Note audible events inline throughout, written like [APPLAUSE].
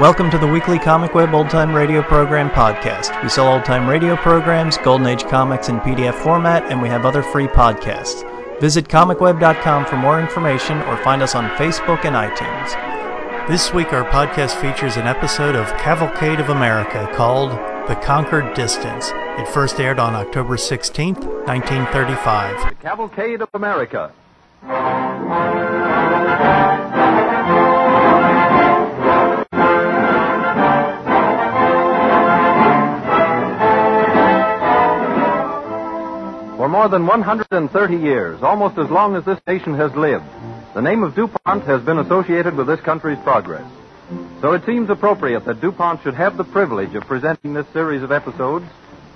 Welcome to the weekly Comic Web Old Time Radio Program podcast. We sell old time radio programs, Golden Age comics in PDF format, and we have other free podcasts. Visit comicweb.com for more information or find us on Facebook and iTunes. This week, our podcast features an episode of Cavalcade of America called The Conquered Distance. It first aired on October 16th, 1935. The Cavalcade of America. More than 130 years, almost as long as this nation has lived, the name of DuPont has been associated with this country's progress. So it seems appropriate that DuPont should have the privilege of presenting this series of episodes,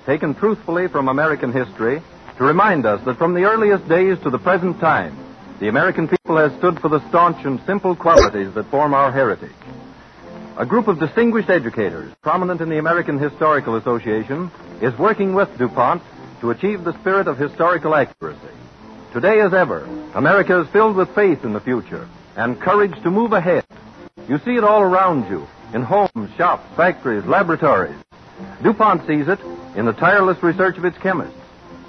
taken truthfully from American history, to remind us that from the earliest days to the present time, the American people has stood for the staunch and simple qualities that form our heritage. A group of distinguished educators, prominent in the American Historical Association, is working with DuPont to achieve the spirit of historical accuracy. Today, as ever, America is filled with faith in the future and courage to move ahead. You see it all around you in homes, shops, factories, laboratories. DuPont sees it in the tireless research of its chemists,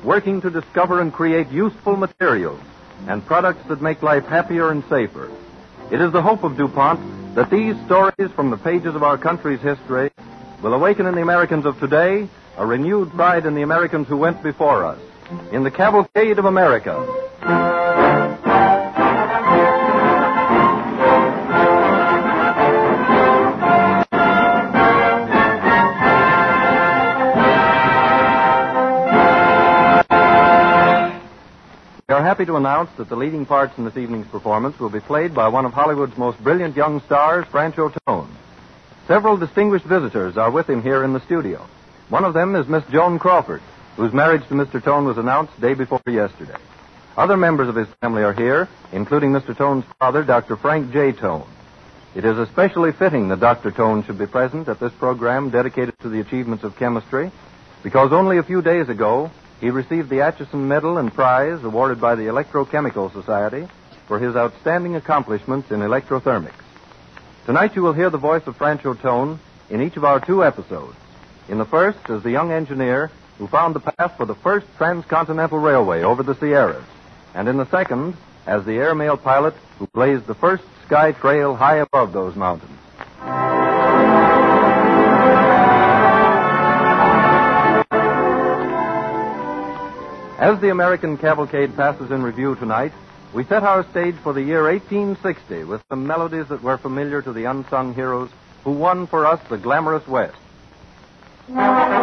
working to discover and create useful materials and products that make life happier and safer. It is the hope of DuPont that these stories from the pages of our country's history will awaken in the Americans of today a renewed pride in the Americans who went before us. In the cavalcade of America. We are happy to announce that the leading parts in this evening's performance will be played by one of Hollywood's most brilliant young stars, Franchot Tone. Several distinguished visitors are with him here in the studio. One of them is Miss Joan Crawford, whose marriage to Mr. Tone was announced day before yesterday. Other members of his family are here, including Mr. Tone's father, Dr. Frank J. Tone. It is especially fitting that Dr. Tone should be present at this program dedicated to the achievements of chemistry, because only a few days ago he received the Acheson Medal and Prize awarded by the Electrochemical Society for his outstanding accomplishments in electrothermics. Tonight you will hear the voice of Franchot Tone in each of our two episodes. In the first, as the young engineer who found the path for the first transcontinental railway over the Sierras. And in the second, as the airmail pilot who blazed the first sky trail high above those mountains. As the American cavalcade passes in review tonight, we set our stage for the year 1860 with some melodies that were familiar to the unsung heroes who won for us the glamorous West. Let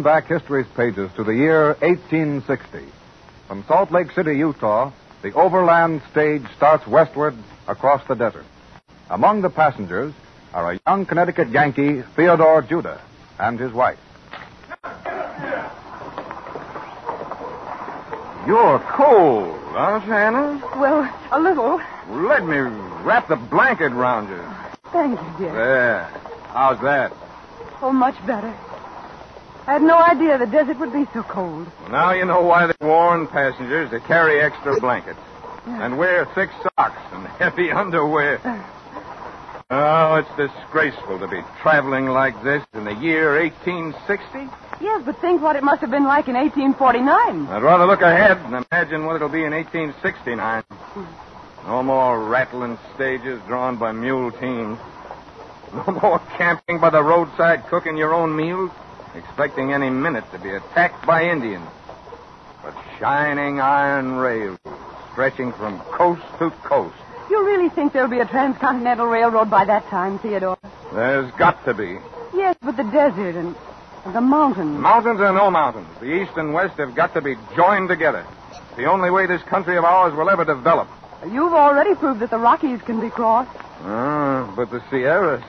back history's pages to the year 1860. From Salt Lake City, Utah, the overland stage starts westward across the desert. Among the passengers are a young Connecticut Yankee, Theodore Judah, and his wife. You're cold, aren't you, Anna? Well, a little. Let me wrap the blanket round you. Thank you, dear. There. How's that? Oh, much better. I had no idea the desert would be so cold. Well, now you know why they warn passengers to carry extra blankets and wear thick socks and [LAUGHS] heavy underwear. Oh, it's disgraceful to be traveling like this in the year 1860. Yes, but think what it must have been like in 1849. I'd rather look ahead and imagine what it'll be in 1869. No more rattling stages drawn by mule teams. No more [LAUGHS] camping by the roadside cooking your own meals, expecting any minute to be attacked by Indians. But shining iron rails stretching from coast to coast. You really think there'll be a transcontinental railroad by that time, Theodore? There's got to be. Yes, but the desert and, the mountains. Mountains or no mountains, the East and West have got to be joined together. It's the only way this country of ours will ever develop. You've already proved that the Rockies can be crossed. Ah, but the Sierras,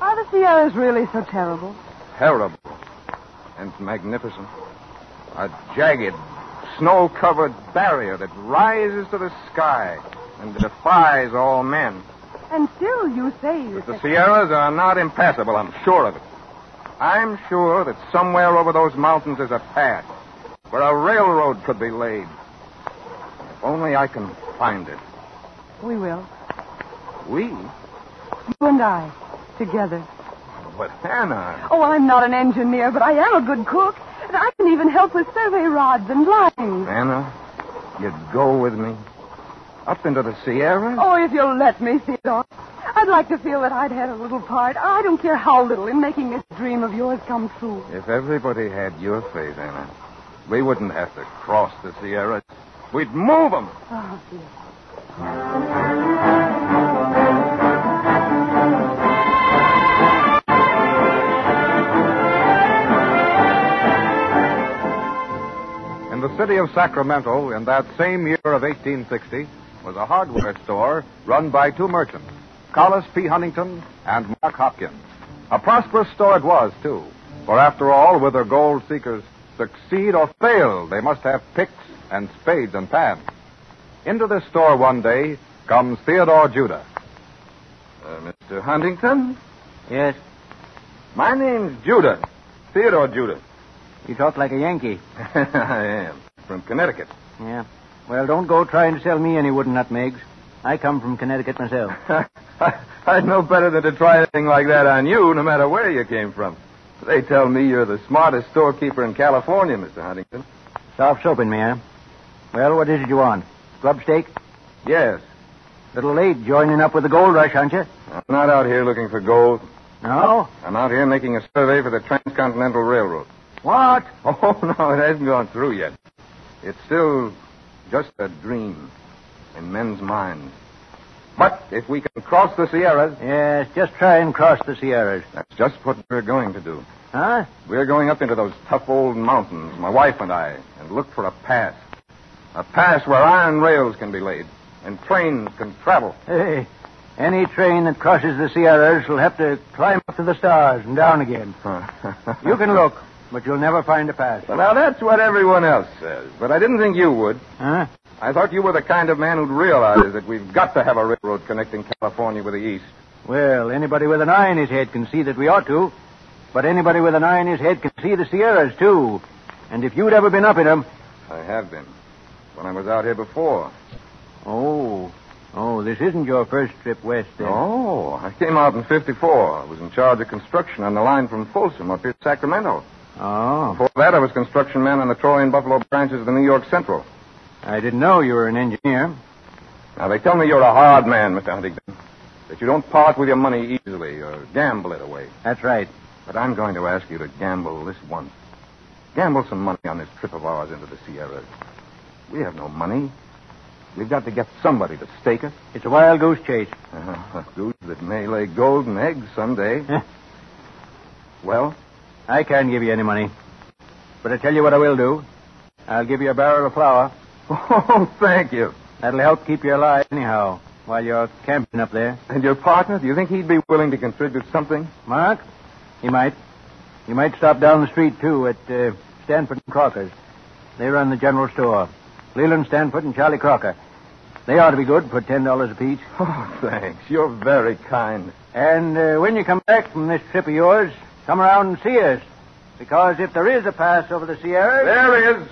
Are the Sierras really so terrible? terrible and magnificent. A jagged, snow covered barrier that rises to the sky and defies all men. And still, you say you But the Sierras are not impassable, I'm sure of it. I'm sure that somewhere over those mountains is a path where a railroad could be laid. If only I can find it. We will. We? You and I, together. But Anna. Oh, I'm not an engineer, but I am a good cook. And I can even help with survey rods and lines. Anna, you'd go with me? Up into the Sierra? Oh, if you'll let me, Theodore. I'd like to feel that I'd had a little part. I don't care how little in making this dream of yours come true. If everybody had your faith, Anna, we wouldn't have to cross the Sierra. We'd move them. Oh, ah, dear. City of Sacramento, in that same year of 1860, was a hardware store run by two merchants, Collis P. Huntington and Mark Hopkins. A prosperous store it was, too, for after all, whether gold seekers succeed or fail, they must have picks and spades and pans. Into this store one day comes Theodore Judah. Uh, Mr. Huntington? Yes, My name's Judah. Theodore Judah. you talk like a Yankee. [LAUGHS] I am. From Connecticut. Yeah. Well, don't go trying to sell me any wooden nutmegs. I come from Connecticut myself. [LAUGHS] I'd know better than to try anything like that on you, no matter where you came from. They tell me you're the smartest storekeeper in California, Mr. Huntington. Soft soaping me, huh? Well, what is it you want? Grub steak? Yes. Little late joining up with the gold rush, aren't you? I'm not out here looking for gold. No? I'm out here making a survey for the Transcontinental Railroad. What? [LAUGHS] Oh, no, it hasn't gone through yet. It's still just a dream in men's minds. But if we can cross the Sierras, Yes, just try and cross the Sierras. that's just what we're going to do. Huh? We're going up into those tough old mountains, my wife and I, and look for a pass. A pass where iron rails can be laid and trains can travel. Hey, any train that crosses the Sierras will have to climb up to the stars and down again. [LAUGHS] You can look, but you'll never find a pass. Well, now that's what everyone else says, but I didn't think you would. Huh? I thought you were the kind of man who'd realize that we've got to have a railroad connecting California with the East. Well, anybody with an eye in his head can see that we ought to. But anybody with an eye in his head can see the Sierras, too. And if you'd ever been up in them. I have been. When I was out here before. Oh. Oh, this isn't your first trip west, then. Oh, I came out in 54. I was in charge of construction on the line from Folsom up here to Sacramento. Oh. Before that, I was construction man on the Troy and Buffalo branches of the New York Central. I didn't know you were an engineer. Now, they tell me you're a hard man, Mr. Huntington. That you don't part with your money easily or gamble it away. That's right. But I'm going to ask you to gamble this once. Gamble some money on this trip of ours into the Sierras. We have no money. We've got to get somebody to stake us. It's a wild goose chase. Uh, [LAUGHS] a goose that may lay golden eggs someday. [LAUGHS] Well, I can't give you any money. But I tell you what I will do. I'll give you a barrel of flour. [LAUGHS] oh, thank you. That'll help keep you alive anyhow while you're camping up there. And your partner, do you think he'd be willing to contribute something? Mark? He might. He might stop down the street, too, at uh, Stanford and Crocker's. They run the general store. Leland Stanford and Charlie Crocker. They ought to be good for $10 apiece. [LAUGHS] Oh, thanks. You're very kind. And uh, when you come back from this trip of yours, come around and see us. Because if there is a pass over the Sierras. There is,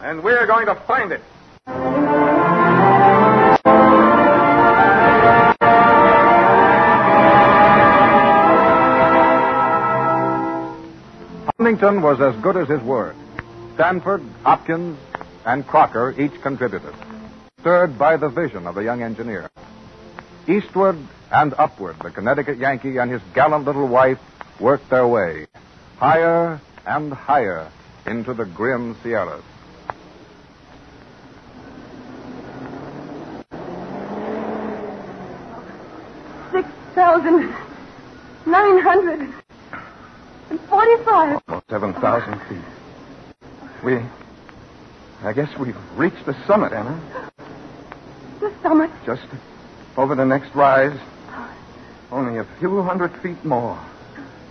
and we're going to find it. Huntington was as good as his word. Stanford, Hopkins, and Crocker each contributed, stirred by the vision of the young engineer. Eastward and upward, the Connecticut Yankee and his gallant little wife worked their way, higher and higher into the grim Sierras. Six thousand nine hundred and forty-five. Almost 7,000 feet. We. I guess we've reached the summit, Anna. The summit. Just over the next rise. Only a few hundred feet more.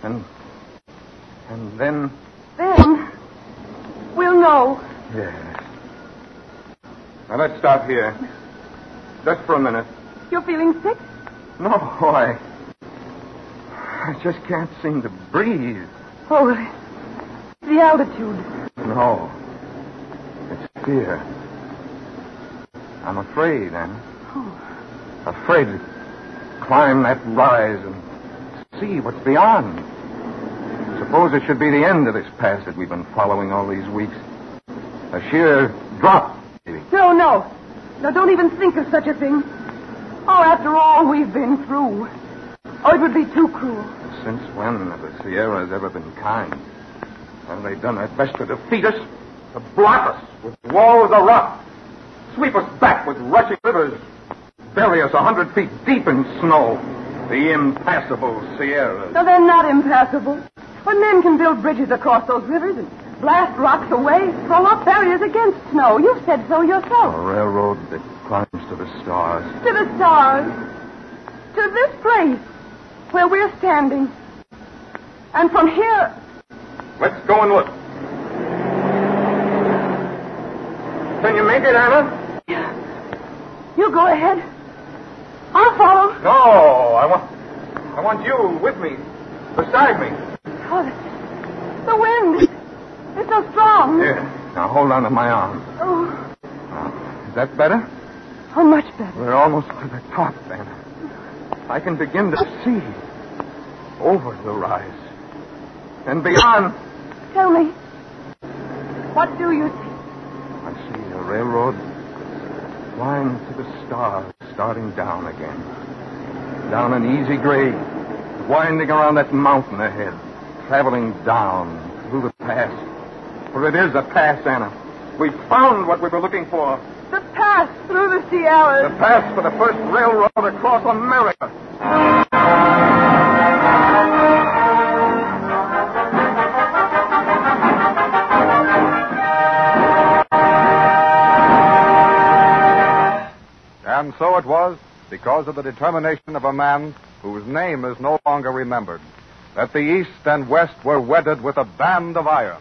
And. And then. Then we'll know. Yes. Now let's stop here. Just for a minute. You're feeling sick? No, I. I just can't seem to breathe. Oh, the altitude. No. It's fear. I'm afraid, Anna. Oh. Afraid to climb that rise and see what's beyond. Suppose it should be the end of this pass that we've been following all these weeks. A sheer drop, maybe. No, no. Now, don't even think of such a thing. Oh, after all we've been through. Oh, it would be too cruel. Since when have the Sierras ever been kind? Have they done their best to defeat us? To block us with walls of rock? Sweep us back with rushing rivers? Bury us a hundred feet deep in snow? The impassable Sierras. No, they're not impassable. When men can build bridges across those rivers and blast rocks away, throw up barriers against snow. You've said so yourself. A railroad that climbs to the stars. To the stars. To this place where we're standing. And from here, Let's go and look. Can you make it, Anna? Yeah. you go ahead. I'll follow. No, I want, I want you with me, beside me. Oh, the, wind. It's so strong. Here, now hold on to my arm. Oh, Now, is that better? oh, much better. We're almost to the top, Anna. I can begin to see over the rise and beyond. Tell me, what do you see? I see a railroad flying to the stars, starting down again. Down an easy grade, winding around that mountain ahead, traveling down through the pass. For it is a pass, Anna. We found what we were looking for. The pass through the Sierras. The pass for the first railroad across America. So it was, because of the determination of a man whose name is no longer remembered, that the East and West were wedded with a band of iron.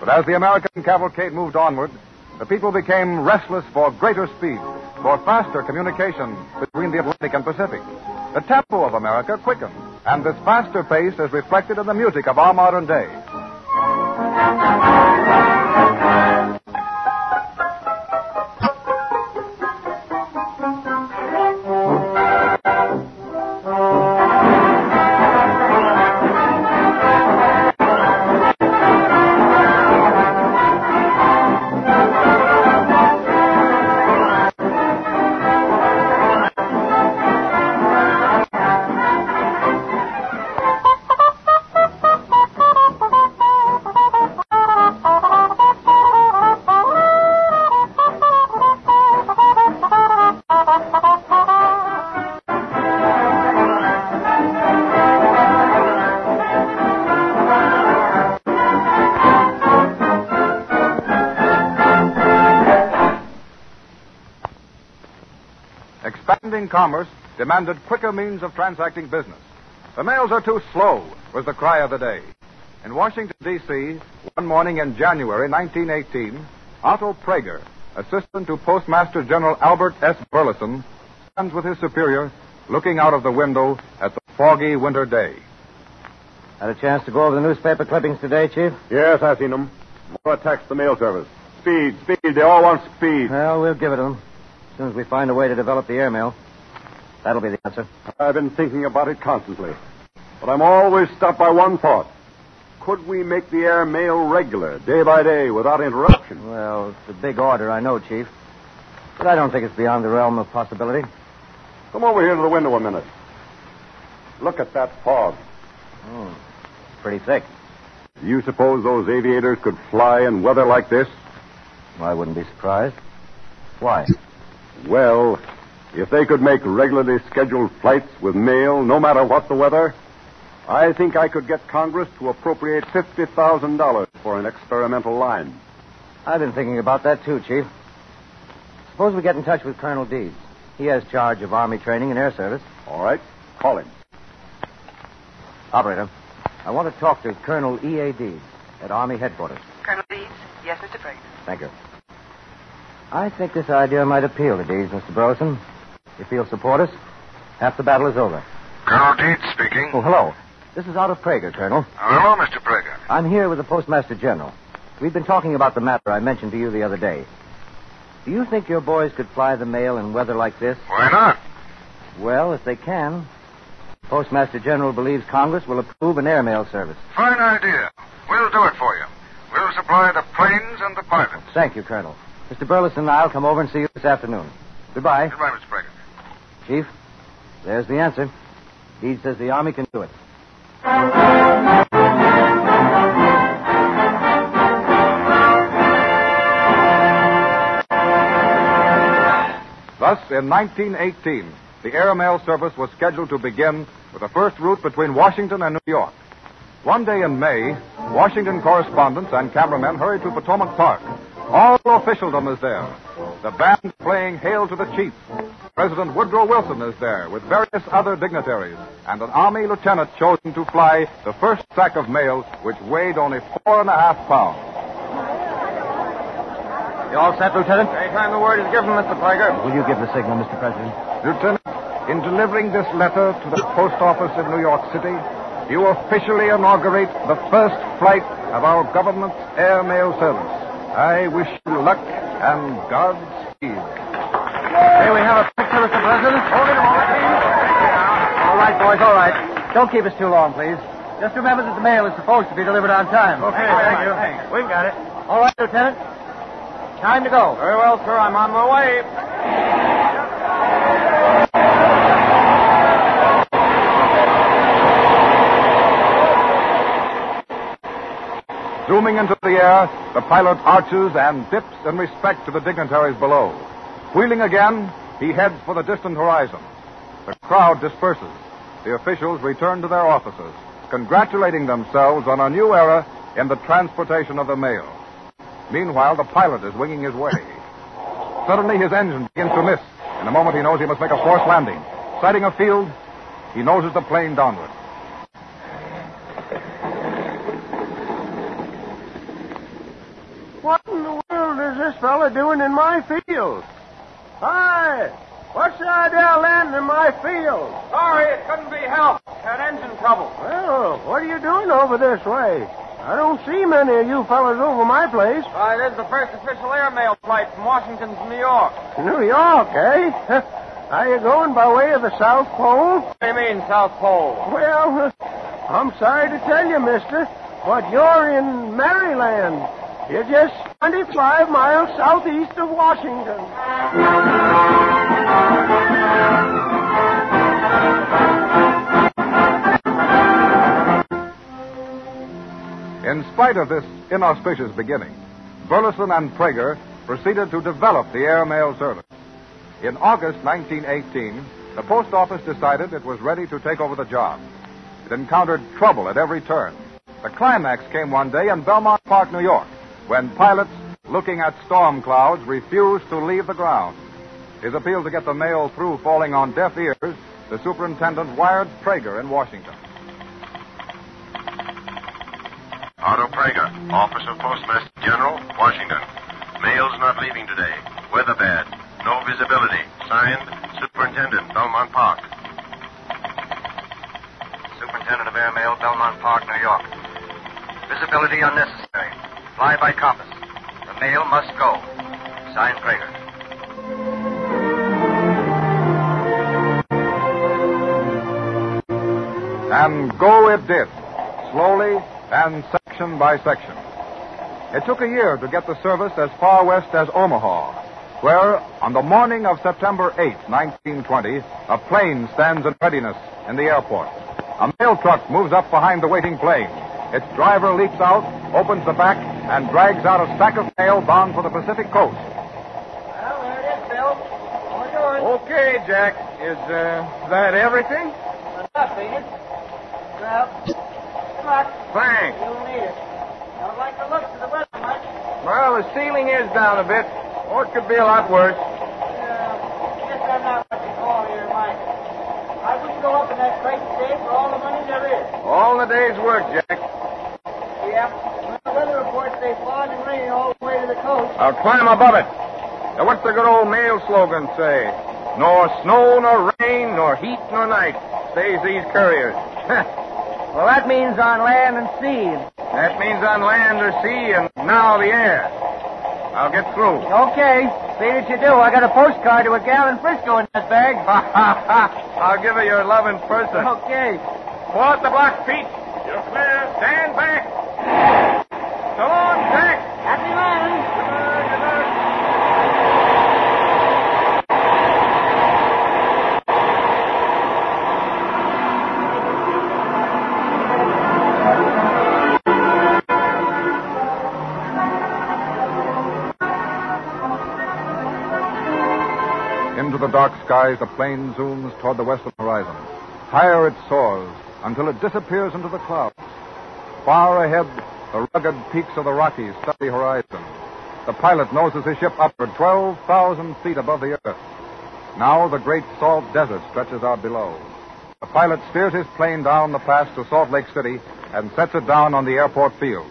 But as the American cavalcade moved onward, the people became restless for greater speed, for faster communication between the Atlantic and Pacific. The tempo of America quickened, and this faster pace is reflected in the music of our modern day. Commerce demanded quicker means of transacting business. The mails are too slow, was the cry of the day. In Washington, D.C., one morning in January 1918, Otto Praeger, assistant to Postmaster General Albert S. Burleson, stands with his superior looking out of the window at the foggy winter day. Had a chance to go over the newspaper clippings today, Chief? Yes, I've seen them. More attacks the mail service. Speed, speed. They all want speed. Well, we'll give it to them. As soon as we find a way to develop the airmail. That'll be the answer. I've been thinking about it constantly. But I'm always stopped by one thought. Could we make the air mail regular, day by day, without interruption? Well, it's a big order, I know, Chief. But I don't think it's beyond the realm of possibility. Come over here to the window a minute. Look at that fog. Hmm. Pretty thick. Do you suppose those aviators could fly in weather like this? Well, I wouldn't be surprised. Why? Well, if they could make regularly scheduled flights with mail, no matter what the weather, I think I could get Congress to appropriate $50,000 for an experimental line. I've been thinking about that, too, Chief. Suppose we get in touch with Colonel Deeds. He has charge of Army training and air service. All right. Call him. Operator, I want to talk to Colonel E.A. Deeds at Army headquarters. Colonel Deeds? Yes, Mr. Praeger. Thank you. I think this idea might appeal to Deeds, Mr. Burleson. If he'll support us, half the battle is over. Colonel Deeds speaking. Oh, hello. This is Otto Praeger, Colonel. Hello, Mr. Praeger. I'm here with the Postmaster General. We've been talking about the matter I mentioned to you the other day. Do you think your boys could fly the mail in weather like this? Why not? Well, if they can. The Postmaster General believes Congress will approve an airmail service. Fine idea. We'll do it for you. We'll supply the planes and the pilots. Thank you, Colonel. Mr. Burleson, and I'll come over and see you this afternoon. Goodbye. Goodbye, Mr. Praeger. Chief, there's the answer. Deed says the Army can do it. Thus, in 1918, the airmail service was scheduled to begin with the first route between Washington and New York. One day in May, Washington correspondents and cameramen hurried to Potomac Park. All officialdom is there. The band playing Hail to the Chief. President Woodrow Wilson is there with various other dignitaries and an Army lieutenant chosen to fly the first sack of mail, which weighed only four and a half pounds. You all set, Lieutenant? Anytime the word is given, Mr. Praeger. Will you give the signal, Mr. President? Lieutenant, in delivering this letter to the post office in New York City, you officially inaugurate the first flight of our government's airmail service. I wish you luck and Godspeed. May we have a picture, Mr. President? Hold it a moment, please. All right, boys, all right. Don't keep us too long, please. Just remember that the mail is supposed to be delivered on time. Okay, thank you. Thanks. We've got it. All right, Lieutenant. Time to go. Very well, sir. I'm on my way. Zooming into the air, the pilot arches and dips in respect to the dignitaries below. Wheeling again, he heads for the distant horizon. The crowd disperses. The officials return to their offices, congratulating themselves on a new era in the transportation of the mail. Meanwhile, the pilot is winging his way. Suddenly, his engine begins to miss. In a moment, he knows he must make a forced landing. Sighting a field, he noses the plane downward. What in the world is this fella doing in my field? Hi! What's the idea of landing in my field? Sorry, it couldn't be helped. Had engine trouble. Well, what are you doing over this way? I don't see many of you fellas over my place. Why, this is the first official airmail flight from Washington to New York. New York, eh? [LAUGHS] Are you going by way of the South Pole? What do you mean, South Pole? Well, [LAUGHS] I'm sorry to tell you, mister, but you're in Maryland. You're just 25 miles southeast of Washington. In spite of this inauspicious beginning, Burleson and Praeger proceeded to develop the airmail service. In August 1918, the post office decided it was ready to take over the job. It encountered trouble at every turn. The climax came one day in Belmont Park, New York, when pilots, looking at storm clouds, refused to leave the ground. His appeal to get the mail through falling on deaf ears, the superintendent wired Praeger in Washington. Otto Praeger, Office of Postmaster General, Washington. Mail's not leaving today. Weather bad. No visibility. Signed, Superintendent, Belmont Park. Superintendent of Air Mail, Belmont Park, New York. Visibility unnecessary. Fly by compass. The mail must go. Signed, Praeger. And go it did, slowly and section by section. It took a year to get the service as far west as Omaha, where, on the morning of September 8, 1920, a plane stands in readiness in the airport. A mail truck moves up behind the waiting plane. Its driver leaps out, opens the back, and drags out a stack of mail bound for the Pacific coast. Well, there it is, Bill. All yours. Okay, Jack. Is uh, that everything? Enough, ain't it? Well, good luck. Thanks. You'll need it. Don't like the looks of the weather much. Well, the ceiling is down a bit. Or it could be a lot worse. Uh, guess I'm not what you call here, Mike. I wouldn't go up in that crate today for all the money there is. All the day's work, Jack. Yep. When the weather reports say fog and rain all the way to the coast. I'll climb above it. Now, what's the good old mail slogan say? Nor snow, nor rain, nor heat, nor night stays these couriers. [LAUGHS] Well, that means on land and sea. that means on land or sea and now the air. I'll get through. Okay. See that you do. I got a postcard to a gal in Frisco in that bag. Ha ha ha. I'll give her your love in person. Okay. Pull out the block, Pete. You're clear. Stand back. So long, Jack. Happy landing. Into the dark skies, the plane zooms toward the western horizon. Higher it soars until it disappears into the clouds. Far ahead, the rugged peaks of the Rockies stud the horizon. The pilot noses his ship upward 12,000 feet above the earth. Now the great salt desert stretches out below. The pilot steers his plane down the pass to Salt Lake City and sets it down on the airport field.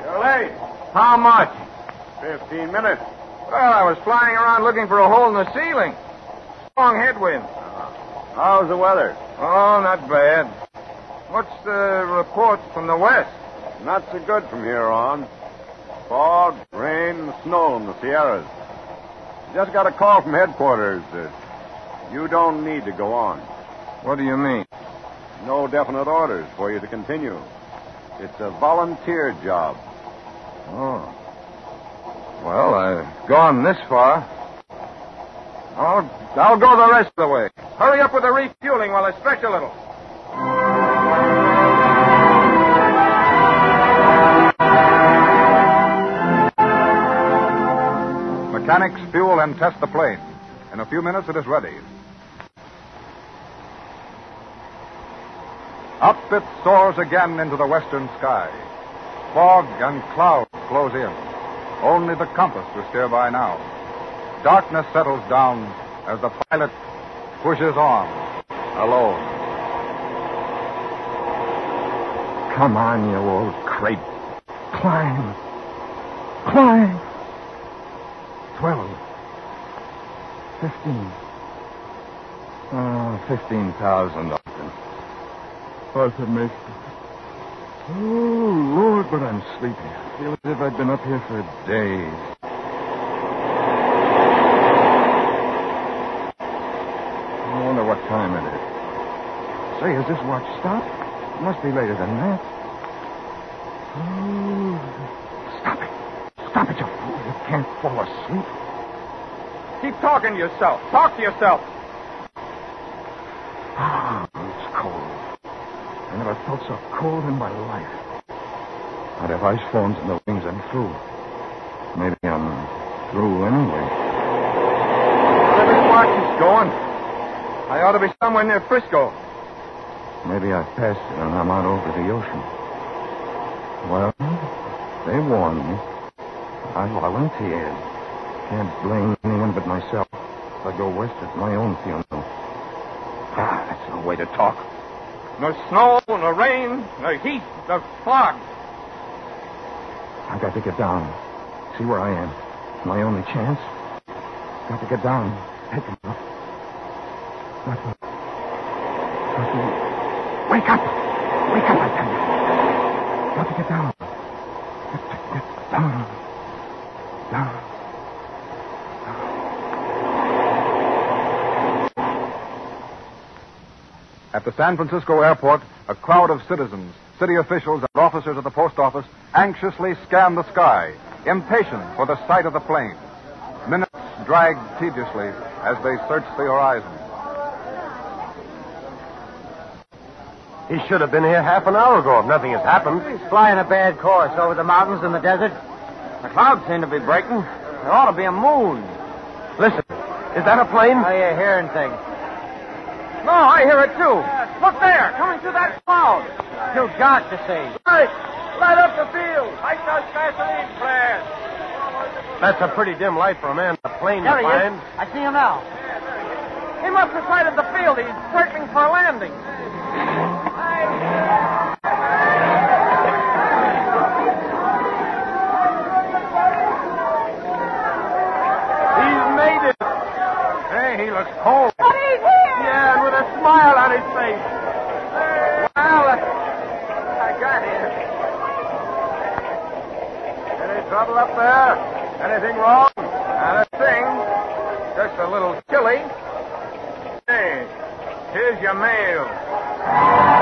You're late. How much? Fifteen minutes. Well, I was flying around looking for a hole in the ceiling. Strong headwind. How's the weather? Oh, not bad. What's the report from the west? Not so good from here on. Fog, rain, and snow in the Sierras. Just got a call from headquarters. Uh, you don't need to go on. What do you mean? No definite orders for you to continue. It's a volunteer job. Oh. Well, I've gone this far. I'll, I'll go the rest of the way. Hurry up with the refueling while I stretch a little. Mechanics fuel and test the plane. In a few minutes, it is ready. Up it soars again into the western sky. Fog and cloud close in. Only the compass to steer by now. Darkness settles down as the pilot pushes on, alone. Come on, you old crate. Climb. Climb. Twelve. Fifteen. Oh, fifteen thousand, Doctor. Arthur makes Oh, Lord, but I'm sleepy. I feel as if I'd been up here for days. I wonder what time it is. Say, has this watch stopped? It must be later than that. Oh, stop it. Stop it, you fool. You can't fall asleep. Keep talking to yourself. Talk to yourself. Ah, it's cold. I never felt so cold in my life. I'd have ice forms in the wings and through. Maybe I'm through anyway. Every watch is going. I ought to be somewhere near Frisco. Maybe I've passed it and I'm out over the ocean. Well, They warned me. I volunteered. Can't blame anyone but myself. If I go west, it's my own funeral. Ah, that's no way to talk. No snow, no rain, no heat, no fog. I got to get down. See where I am. My only chance. Got to get down. Take him up. Wake up! Wake up, I tell you. Got to get down. To get down. Down. At the San Francisco airport, a crowd of citizens, city officials, and officers at the post office anxiously scan the sky, impatient for the sight of the plane. Minutes drag tediously as they search the horizon. He should have been here half an hour ago if nothing has happened. He's flying a bad course over the mountains and the desert. The clouds seem to be breaking. There ought to be a moon. Listen, is that a plane? Oh, Are you hearing things? No, I hear it too. Look there, coming through that cloud. You got to see. Right. Light up the field. Light those gasoline flares. That's a pretty dim light for a man in a plane There to find. I see him now. He must have sighted the field. He's circling for a landing. He's made it. He cold. But he's here. Yeah, and with a smile on his face. Well, uh, I got here. Any trouble up there? Anything wrong? Not a thing. Just a little chilly. Hey, here's your mail.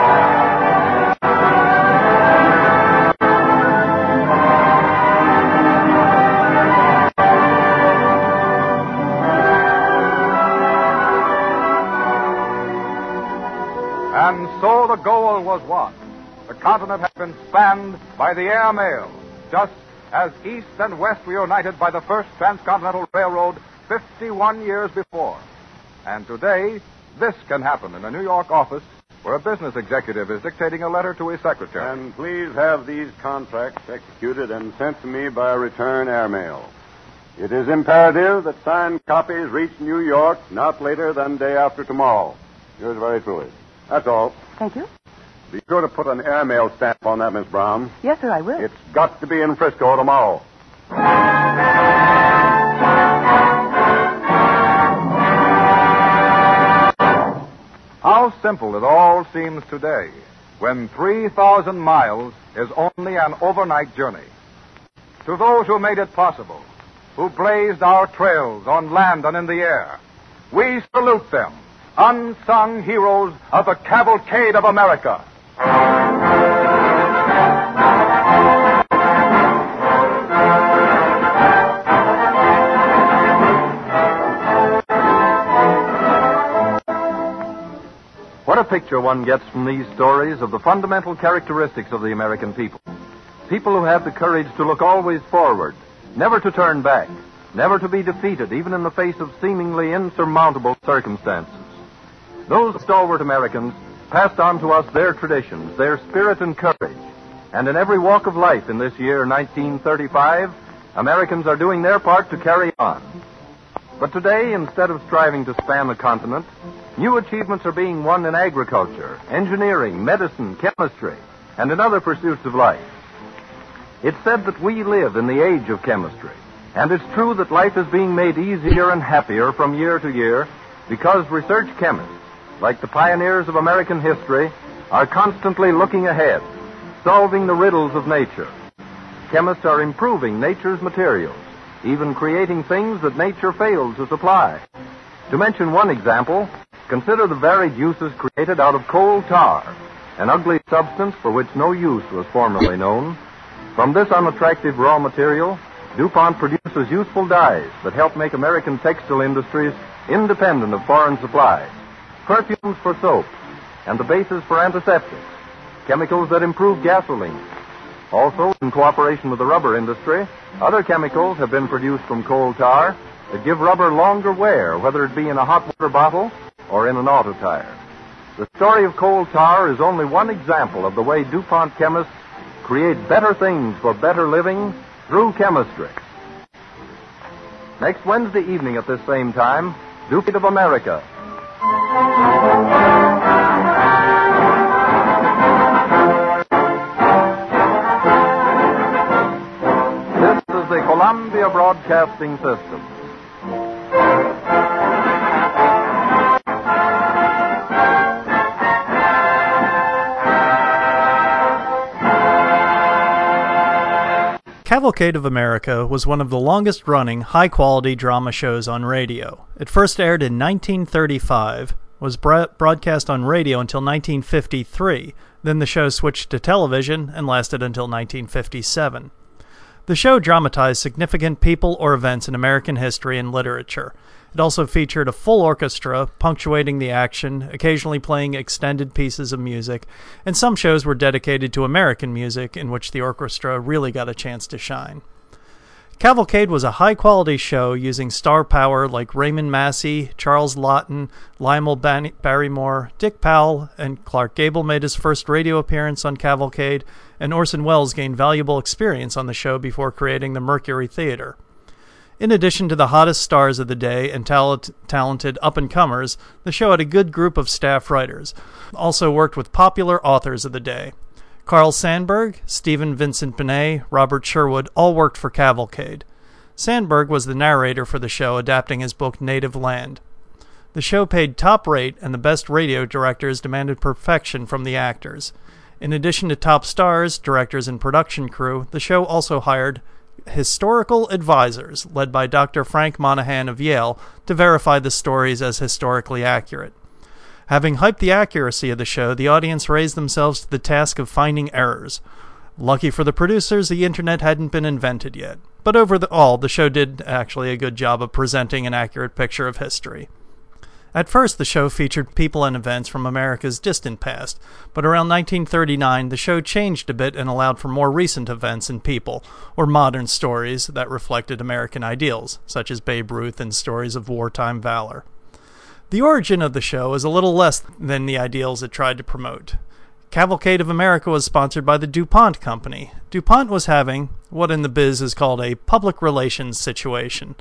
Continent had been spanned by the air mail, just as East and West were united by the first transcontinental railroad 51 years before. And today, this can happen in a New York office where a business executive is dictating a letter to his secretary. And please have these contracts executed and sent to me by return airmail. It is imperative that signed copies reach New York not later than day after tomorrow. Yours very truly. That's all. Thank you. Be sure to put an airmail stamp on that, Miss Brown. Yes, sir, I will. It's got to be in Frisco tomorrow. How simple it all seems today when 3,000 miles is only an overnight journey. To those who made it possible, who blazed our trails on land and in the air, we salute them, unsung heroes of the cavalcade of America. Picture one gets from these stories of the fundamental characteristics of the American people. People who have the courage to look always forward, never to turn back, never to be defeated, even in the face of seemingly insurmountable circumstances. Those stalwart Americans passed on to us their traditions, their spirit and courage. And in every walk of life in this year, 1935, Americans are doing their part to carry on. But today, instead of striving to span the continent, new achievements are being won in agriculture, engineering, medicine, chemistry, and in other pursuits of life. It's said that we live in the age of chemistry, and it's true that life is being made easier and happier from year to year because research chemists, like the pioneers of American history, are constantly looking ahead, solving the riddles of nature. Chemists are improving nature's materials, even creating things that nature failed to supply. To mention one example, consider the varied uses created out of coal tar, an ugly substance for which no use was formerly known. From this unattractive raw material, DuPont produces useful dyes that help make American textile industries independent of foreign supplies, perfumes for soap, and the bases for antiseptics, chemicals that improve gasoline. Also, in cooperation with the rubber industry, other chemicals have been produced from coal tar that give rubber longer wear, whether it be in a hot water bottle or in an auto tire. The story of coal tar is only one example of the way DuPont chemists create better things for better living through chemistry. Next Wednesday evening at this same time, DuPont of America. Columbia Broadcasting System. Cavalcade of America was one of the longest running, high quality drama shows on radio. It first aired in 1935, was broadcast on radio until 1953, then the show switched to television and lasted until 1957. The show dramatized significant people or events in American history and literature. It also featured a full orchestra punctuating the action, occasionally playing extended pieces of music, and some shows were dedicated to American music in which the orchestra really got a chance to shine. Cavalcade was a high quality show using star power like Raymond Massey, Charles Laughton, Lionel Barrymore, Dick Powell, and Clark Gable made his first radio appearance on Cavalcade, and Orson Welles gained valuable experience on the show before creating the Mercury Theater. In addition to the hottest stars of the day and talent, talented up and comers, the show had a good group of staff writers. Also worked with popular authors of the day. Carl Sandburg, Stephen Vincent Benet, Robert Sherwood all worked for Cavalcade. Sandburg was the narrator for the show, adapting his book Native Land. The show paid top rate, and the best radio directors demanded perfection from the actors. In addition to top stars, directors, and production crew, the show also hired historical advisors led by Dr. Frank Monaghan of Yale to verify the stories as historically accurate. Having hyped the accuracy of the show, the audience raised themselves to the task of finding errors. Lucky for the producers, the internet hadn't been invented yet. But overall, the show did actually a good job of presenting an accurate picture of history. At first, the show featured people and events from America's distant past, but around 1939, the show changed a bit and allowed for more recent events and people, or modern stories that reflected American ideals, such as Babe Ruth and stories of wartime valor. The origin of the show is a little less than the ideals it tried to promote. Cavalcade of America was sponsored by the DuPont Company. DuPont was having what in the biz is called a public relations situation.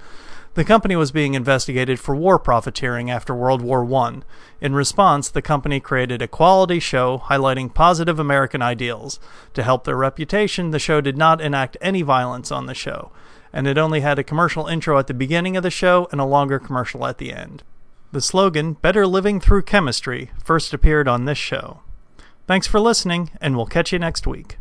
The company was being investigated for war profiteering after World War I. In response, the company created a quality show highlighting positive American ideals. To help their reputation, the show did not enact any violence on the show, and it only had a commercial intro at the beginning of the show and a longer commercial at the end. The slogan, Better Living Through Chemistry, first appeared on this show. Thanks for listening, and we'll catch you next week.